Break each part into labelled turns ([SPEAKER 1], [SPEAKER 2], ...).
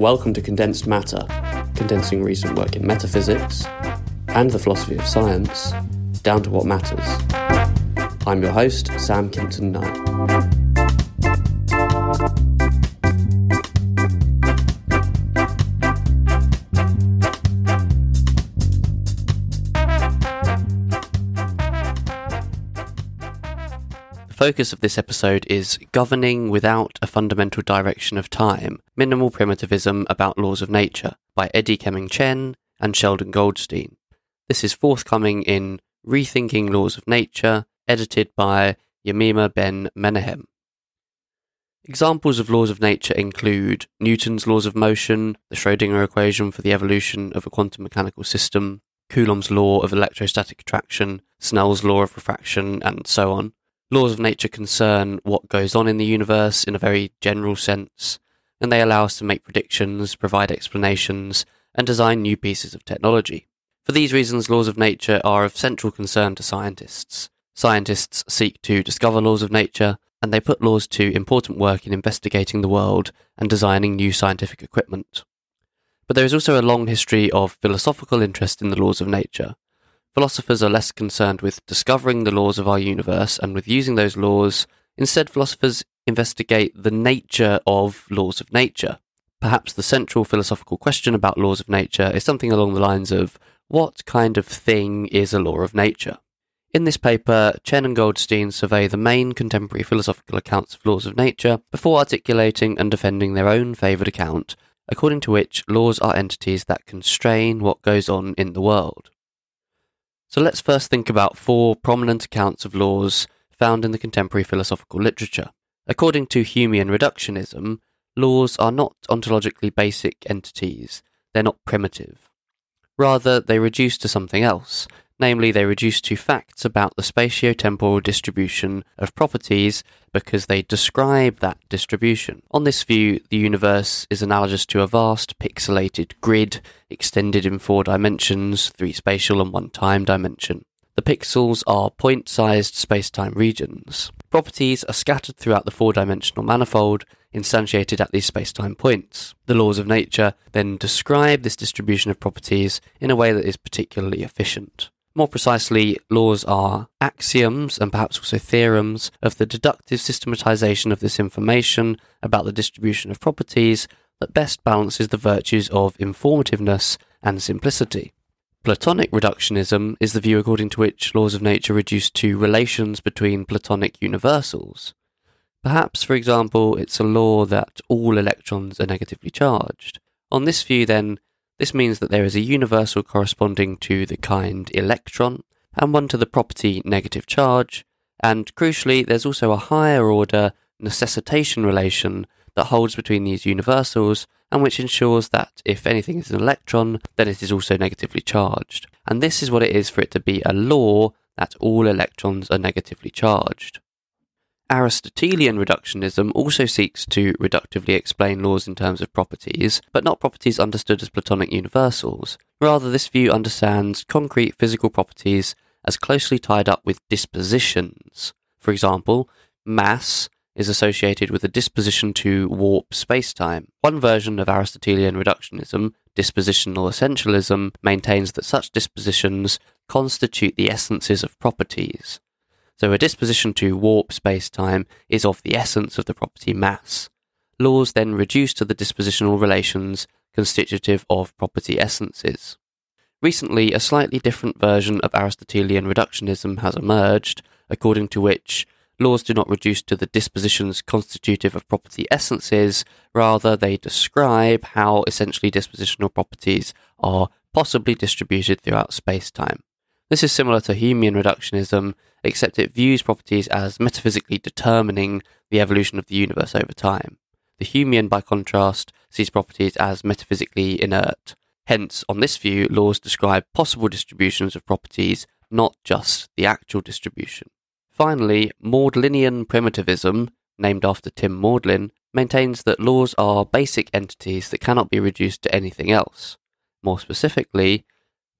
[SPEAKER 1] Welcome to Condensed Matter, condensing recent work in metaphysics and the philosophy of science down to what matters. I'm your host, Sam Kimpton Nye. Focus of this episode is Governing Without a Fundamental Direction of Time Minimal Primitivism About Laws of Nature by Eddy Keming Chen and Sheldon Goldstein. This is forthcoming in Rethinking Laws of Nature, edited by Yemima Ben Menahem. Examples of laws of nature include Newton's laws of motion, the Schrödinger equation for the evolution of a quantum mechanical system, Coulomb's law of electrostatic attraction, Snell's law of refraction, and so on laws of nature concern what goes on in the universe in a very general sense, and they allow us to make predictions, provide explanations, and design new pieces of technology. For these reasons, laws of nature are of central concern to scientists. Scientists seek to discover laws of nature, and they put laws to important work in investigating the world and designing new scientific equipment. But there is also a long history of philosophical interest in the laws of nature, Philosophers are less concerned with discovering the laws of our universe and with using those laws. Instead, philosophers investigate the nature of laws of nature. Perhaps the central philosophical question about laws of nature is something along the lines of what kind of thing is a law of nature? In this paper, Chen and Goldstein survey the main contemporary philosophical accounts of laws of nature before articulating and defending their own favoured account, according to which laws are entities that constrain what goes on in the world. So let's first think about four prominent accounts of laws found in the contemporary philosophical literature. According to Humean reductionism, laws are not ontologically basic entities, they're not primitive. Rather, they reduce to something else, namely, they reduce to facts about the spatio-temporal distribution of properties because they describe that distribution. On this view, the universe is analogous to a vast pixelated grid extended in four dimensions, three spatial and one time dimension. The pixels are point sized space-time regions. Properties are scattered throughout the four dimensional manifold, instantiated at these space-time points. The laws of nature then describe this distribution of properties in a way that is particularly efficient. More precisely, laws are axioms and perhaps also theorems of the deductive systematization of this information about the distribution of properties that best balances the virtues of informativeness and simplicity. Platonic reductionism is the view according to which laws of nature reduce to relations between Platonic universals. Perhaps, for example, it's a law that all electrons are negatively charged. On this view, then, this means that there is a universal corresponding to the kind electron and one to the property negative charge, and crucially, there's also a higher order necessitation relation that holds between these universals and which ensures that if anything is an electron, then it is also negatively charged. And this is what it is for it to be a law that all electrons are negatively charged. Aristotelian reductionism also seeks to reductively explain laws in terms of properties, but not properties understood as Platonic universals. Rather, this view understands concrete physical properties as closely tied up with dispositions. For example, mass is associated with a disposition to warp spacetime. One version of Aristotelian reductionism, dispositional essentialism, maintains that such dispositions constitute the essences of properties. So a disposition to warp space-time is of the essence of the property mass. Laws then reduce to the dispositional relations constitutive of property essences. Recently, a slightly different version of Aristotelian reductionism has emerged, according to which laws do not reduce to the dispositions constitutive of property essences, rather, they describe how essentially dispositional properties are possibly distributed throughout space time. This is similar to Humean reductionism, except it views properties as metaphysically determining the evolution of the universe over time. The Humean, by contrast, sees properties as metaphysically inert. Hence, on this view, laws describe possible distributions of properties, not just the actual distribution. Finally, Maudlinian primitivism, named after Tim Maudlin, maintains that laws are basic entities that cannot be reduced to anything else. More specifically,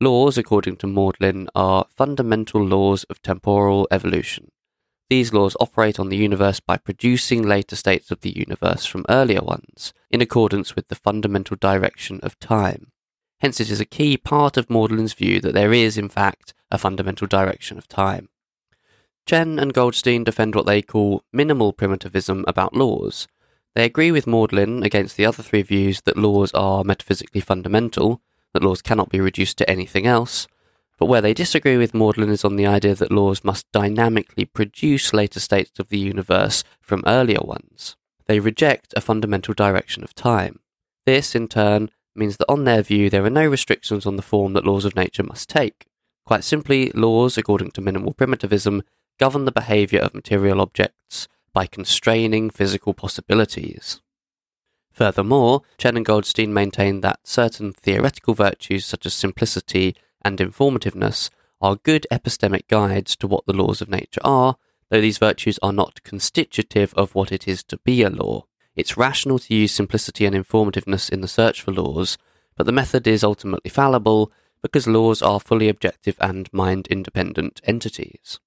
[SPEAKER 1] Laws, according to Maudlin, are fundamental laws of temporal evolution. these laws operate on the universe by producing later states of the universe from earlier ones, in accordance with the fundamental direction of time. Hence, it is a key part of Maudlin's view that there is, in fact, a fundamental direction of time. Chen and Goldstein defend what they call minimal primitivism about laws. They agree with Maudlin against the other three views that laws are metaphysically fundamental, that laws cannot be reduced to anything else, but where they disagree with Maudlin is on the idea that laws must dynamically produce later states of the universe from earlier ones. They reject a fundamental direction of time. This, in turn, means that on their view there are no restrictions on the form that laws of nature must take. Quite simply, laws, according to minimal primitivism, govern the behaviour of material objects by constraining physical possibilities. Furthermore, Chen and Goldstein maintain that certain theoretical virtues such as simplicity and informativeness are good epistemic guides to what the laws of nature are, though these virtues are not constitutive of what it is to be a law. It's rational to use simplicity and informativeness in the search for laws, but the method is ultimately fallible because laws are fully objective and mind independent entities.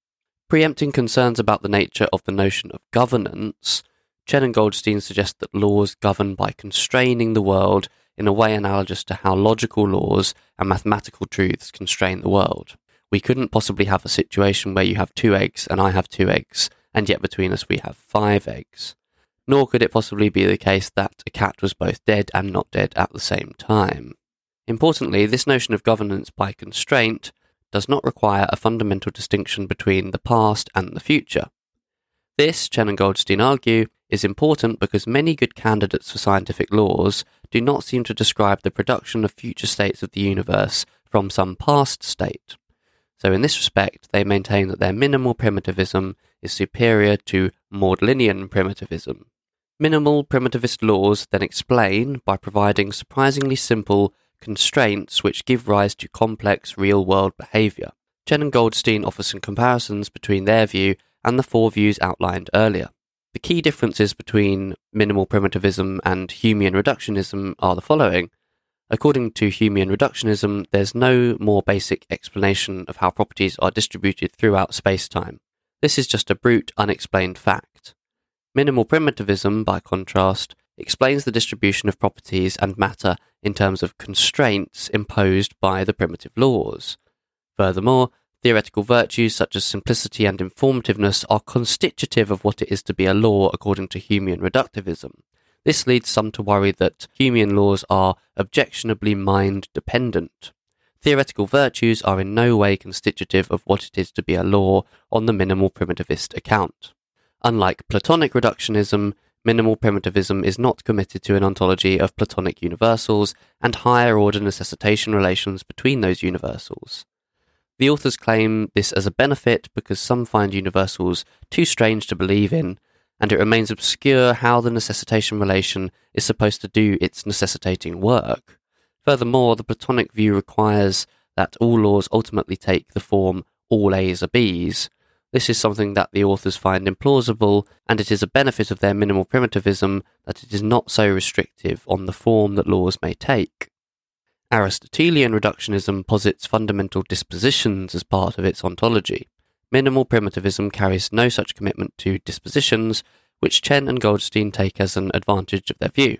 [SPEAKER 1] Preempting concerns about the nature of the notion of governance, Chen and Goldstein suggest that laws govern by constraining the world in a way analogous to how logical laws and mathematical truths constrain the world. We couldn't possibly have a situation where you have two eggs and I have two eggs, and yet between us we have five eggs. Nor could it possibly be the case that a cat was both dead and not dead at the same time. Importantly, this notion of governance by constraint does not require a fundamental distinction between the past and the future. This, Chen and Goldstein argue, is important because many good candidates for scientific laws do not seem to describe the production of future states of the universe from some past state. So, in this respect, they maintain that their minimal primitivism is superior to Maudlinian primitivism. Minimal primitivist laws then explain by providing surprisingly simple constraints which give rise to complex real world behaviour. Chen and Goldstein offer some comparisons between their view and the four views outlined earlier. The key differences between minimal primitivism and Humean reductionism are the following. According to Humean reductionism, there's no more basic explanation of how properties are distributed throughout space-time. This is just a brute, unexplained fact. Minimal primitivism, by contrast, explains the distribution of properties and matter in terms of constraints imposed by the primitive laws. Furthermore, Theoretical virtues such as simplicity and informativeness are constitutive of what it is to be a law according to Humean reductivism. This leads some to worry that Humean laws are objectionably mind dependent. Theoretical virtues are in no way constitutive of what it is to be a law on the minimal primitivist account. Unlike Platonic reductionism, minimal primitivism is not committed to an ontology of Platonic universals and higher order necessitation relations between those universals. The authors claim this as a benefit because some find universals too strange to believe in, and it remains obscure how the necessitation relation is supposed to do its necessitating work. Furthermore, the Platonic view requires that all laws ultimately take the form all A's are B's. This is something that the authors find implausible, and it is a benefit of their minimal primitivism that it is not so restrictive on the form that laws may take. Aristotelian reductionism posits fundamental dispositions as part of its ontology. Minimal primitivism carries no such commitment to dispositions, which Chen and Goldstein take as an advantage of their view.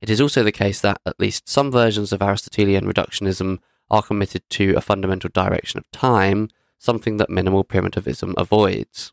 [SPEAKER 1] It is also the case that at least some versions of Aristotelian reductionism are committed to a fundamental direction of time, something that minimal primitivism avoids.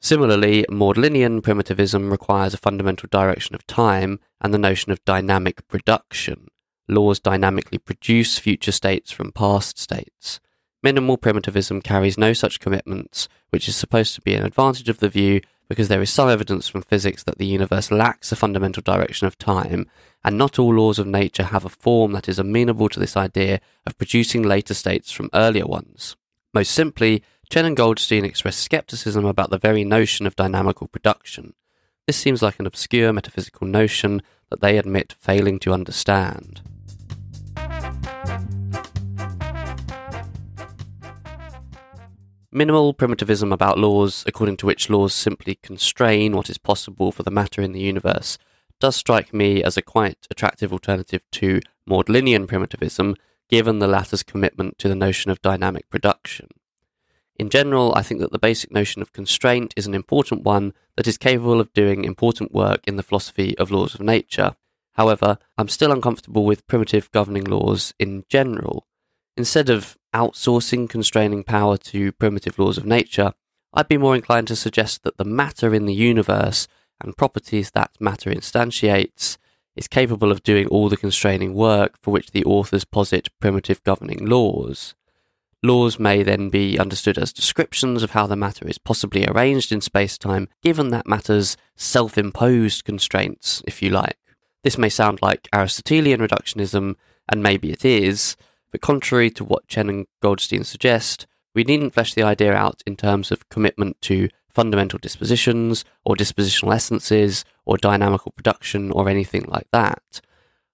[SPEAKER 1] Similarly, Maudlinian primitivism requires a fundamental direction of time and the notion of dynamic production, laws dynamically produce future states from past states. Minimal primitivism carries no such commitments, which is supposed to be an advantage of the view because there is some evidence from physics that the universe lacks a fundamental direction of time, and not all laws of nature have a form that is amenable to this idea of producing later states from earlier ones. Most simply, Chen and Goldstein express skepticism about the very notion of dynamical production. This seems like an obscure metaphysical notion that they admit failing to understand. Minimal primitivism about laws, according to which laws simply constrain what is possible for the matter in the universe, does strike me as a quite attractive alternative to Maudlinian primitivism, given the latter's commitment to the notion of dynamic production. In general, I think that the basic notion of constraint is an important one that is capable of doing important work in the philosophy of laws of nature. However, I'm still uncomfortable with primitive governing laws in general. Instead of outsourcing constraining power to primitive laws of nature, I'd be more inclined to suggest that the matter in the universe and properties that matter instantiates is capable of doing all the constraining work for which the authors posit primitive governing laws. Laws may then be understood as descriptions of how the matter is possibly arranged in space-time, given that matter's self-imposed constraints, if you like. This may sound like Aristotelian reductionism, and maybe it is, but contrary to what Chen and Goldstein suggest, we needn't flesh the idea out in terms of commitment to fundamental dispositions, or dispositional essences, or dynamical production, or anything like that.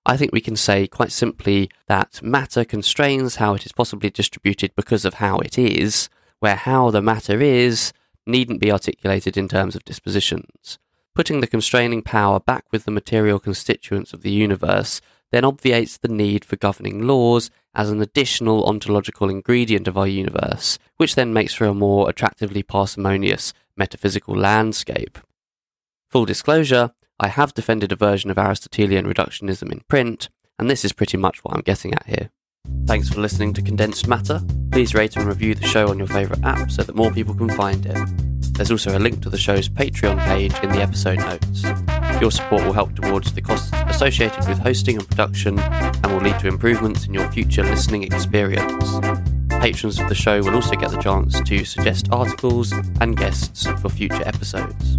[SPEAKER 1] I think we can say quite simply that matter constrains how it is possibly distributed because of how it is, where how the matter is needn't be articulated in terms of dispositions. Putting the constraining power back with the material constituents of the universe then obviates the need for governing laws as an additional ontological ingredient of our universe, which then makes for a more attractively parsimonious metaphysical landscape. Full disclosure, I have defended a version of Aristotelian reductionism in print, and this is pretty much what I'm getting at here. Thanks for listening to Condensed Matter. Please rate and review the show on your favourite app so that more people can find it. There's also a link to the show's Patreon page in the episode notes. Your support will help towards the costs associated with hosting and production and will lead to improvements in your future listening experience. Patrons of the show will also get the chance to suggest articles and guests for future episodes.